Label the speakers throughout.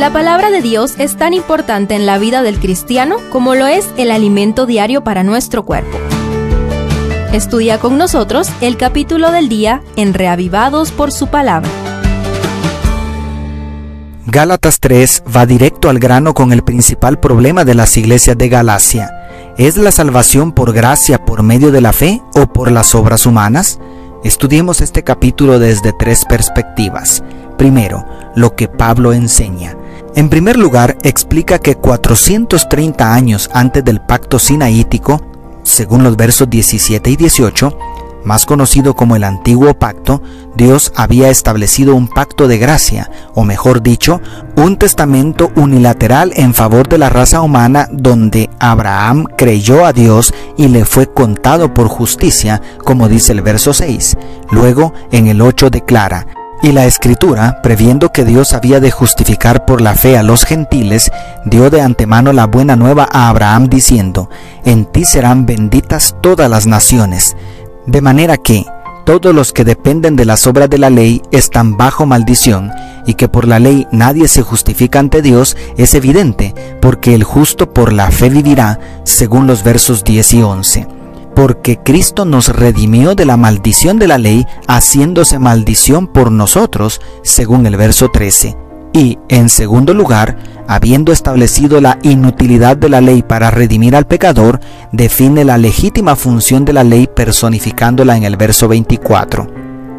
Speaker 1: La palabra de Dios es tan importante en la vida del cristiano como lo es el alimento diario para nuestro cuerpo. Estudia con nosotros el capítulo del día en Reavivados por su palabra.
Speaker 2: Gálatas 3 va directo al grano con el principal problema de las iglesias de Galacia. ¿Es la salvación por gracia por medio de la fe o por las obras humanas? Estudiemos este capítulo desde tres perspectivas. Primero, lo que Pablo enseña. En primer lugar, explica que 430 años antes del pacto sinaítico, según los versos 17 y 18, más conocido como el antiguo pacto, Dios había establecido un pacto de gracia, o mejor dicho, un testamento unilateral en favor de la raza humana donde Abraham creyó a Dios y le fue contado por justicia, como dice el verso 6. Luego, en el 8 declara, y la escritura, previendo que Dios había de justificar por la fe a los gentiles, dio de antemano la buena nueva a Abraham diciendo, en ti serán benditas todas las naciones. De manera que todos los que dependen de las obras de la ley están bajo maldición, y que por la ley nadie se justifica ante Dios es evidente, porque el justo por la fe vivirá, según los versos 10 y 11. Porque Cristo nos redimió de la maldición de la ley, haciéndose maldición por nosotros, según el verso 13. Y, en segundo lugar, habiendo establecido la inutilidad de la ley para redimir al pecador, define la legítima función de la ley personificándola en el verso 24.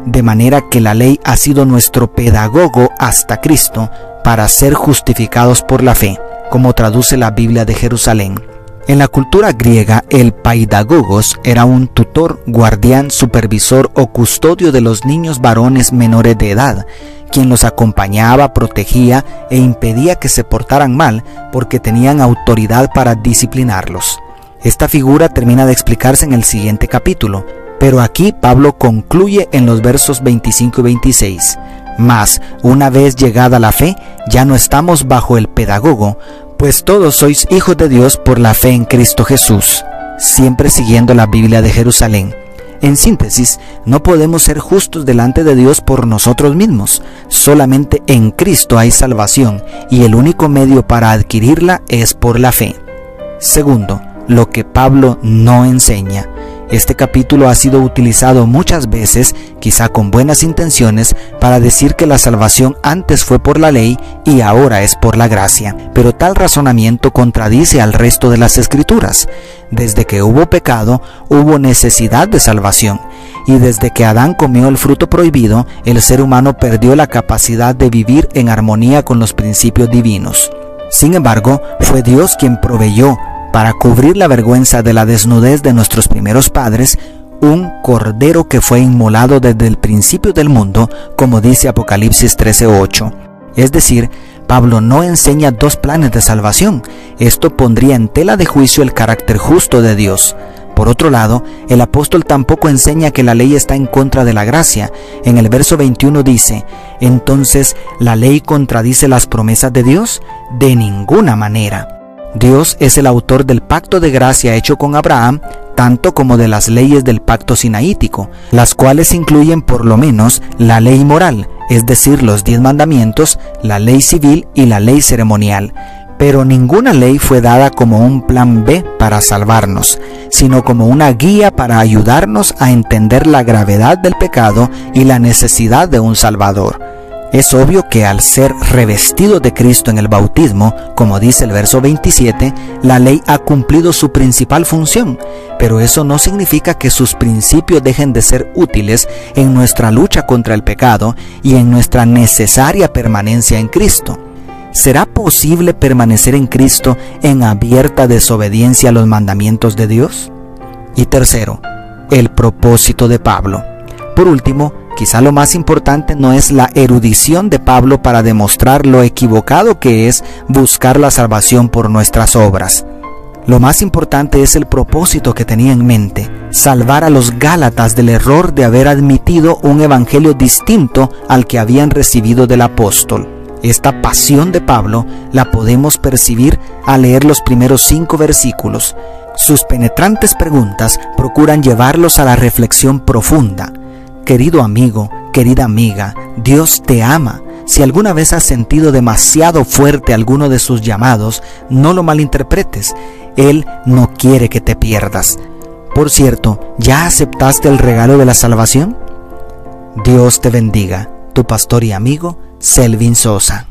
Speaker 2: De manera que la ley ha sido nuestro pedagogo hasta Cristo para ser justificados por la fe, como traduce la Biblia de Jerusalén. En la cultura griega, el paidagogos era un tutor, guardián, supervisor o custodio de los niños varones menores de edad, quien los acompañaba, protegía e impedía que se portaran mal porque tenían autoridad para disciplinarlos. Esta figura termina de explicarse en el siguiente capítulo, pero aquí Pablo concluye en los versos 25 y 26. Mas, una vez llegada la fe, ya no estamos bajo el pedagogo, pues todos sois hijos de Dios por la fe en Cristo Jesús, siempre siguiendo la Biblia de Jerusalén. En síntesis, no podemos ser justos delante de Dios por nosotros mismos. Solamente en Cristo hay salvación y el único medio para adquirirla es por la fe. Segundo, lo que Pablo no enseña. Este capítulo ha sido utilizado muchas veces, quizá con buenas intenciones, para decir que la salvación antes fue por la ley y ahora es por la gracia. Pero tal razonamiento contradice al resto de las escrituras. Desde que hubo pecado, hubo necesidad de salvación. Y desde que Adán comió el fruto prohibido, el ser humano perdió la capacidad de vivir en armonía con los principios divinos. Sin embargo, fue Dios quien proveyó para cubrir la vergüenza de la desnudez de nuestros primeros padres, un cordero que fue inmolado desde el principio del mundo, como dice Apocalipsis 13:8. Es decir, Pablo no enseña dos planes de salvación. Esto pondría en tela de juicio el carácter justo de Dios. Por otro lado, el apóstol tampoco enseña que la ley está en contra de la gracia. En el verso 21 dice, entonces, ¿la ley contradice las promesas de Dios? De ninguna manera. Dios es el autor del pacto de gracia hecho con Abraham, tanto como de las leyes del pacto sinaítico, las cuales incluyen por lo menos la ley moral, es decir, los diez mandamientos, la ley civil y la ley ceremonial. Pero ninguna ley fue dada como un plan B para salvarnos, sino como una guía para ayudarnos a entender la gravedad del pecado y la necesidad de un Salvador. Es obvio que al ser revestido de Cristo en el bautismo, como dice el verso 27, la ley ha cumplido su principal función, pero eso no significa que sus principios dejen de ser útiles en nuestra lucha contra el pecado y en nuestra necesaria permanencia en Cristo. ¿Será posible permanecer en Cristo en abierta desobediencia a los mandamientos de Dios? Y tercero, el propósito de Pablo. Por último, Quizá lo más importante no es la erudición de Pablo para demostrar lo equivocado que es buscar la salvación por nuestras obras. Lo más importante es el propósito que tenía en mente, salvar a los Gálatas del error de haber admitido un evangelio distinto al que habían recibido del apóstol. Esta pasión de Pablo la podemos percibir al leer los primeros cinco versículos. Sus penetrantes preguntas procuran llevarlos a la reflexión profunda Querido amigo, querida amiga, Dios te ama. Si alguna vez has sentido demasiado fuerte alguno de sus llamados, no lo malinterpretes. Él no quiere que te pierdas. Por cierto, ¿ya aceptaste el regalo de la salvación? Dios te bendiga, tu pastor y amigo Selvin Sosa.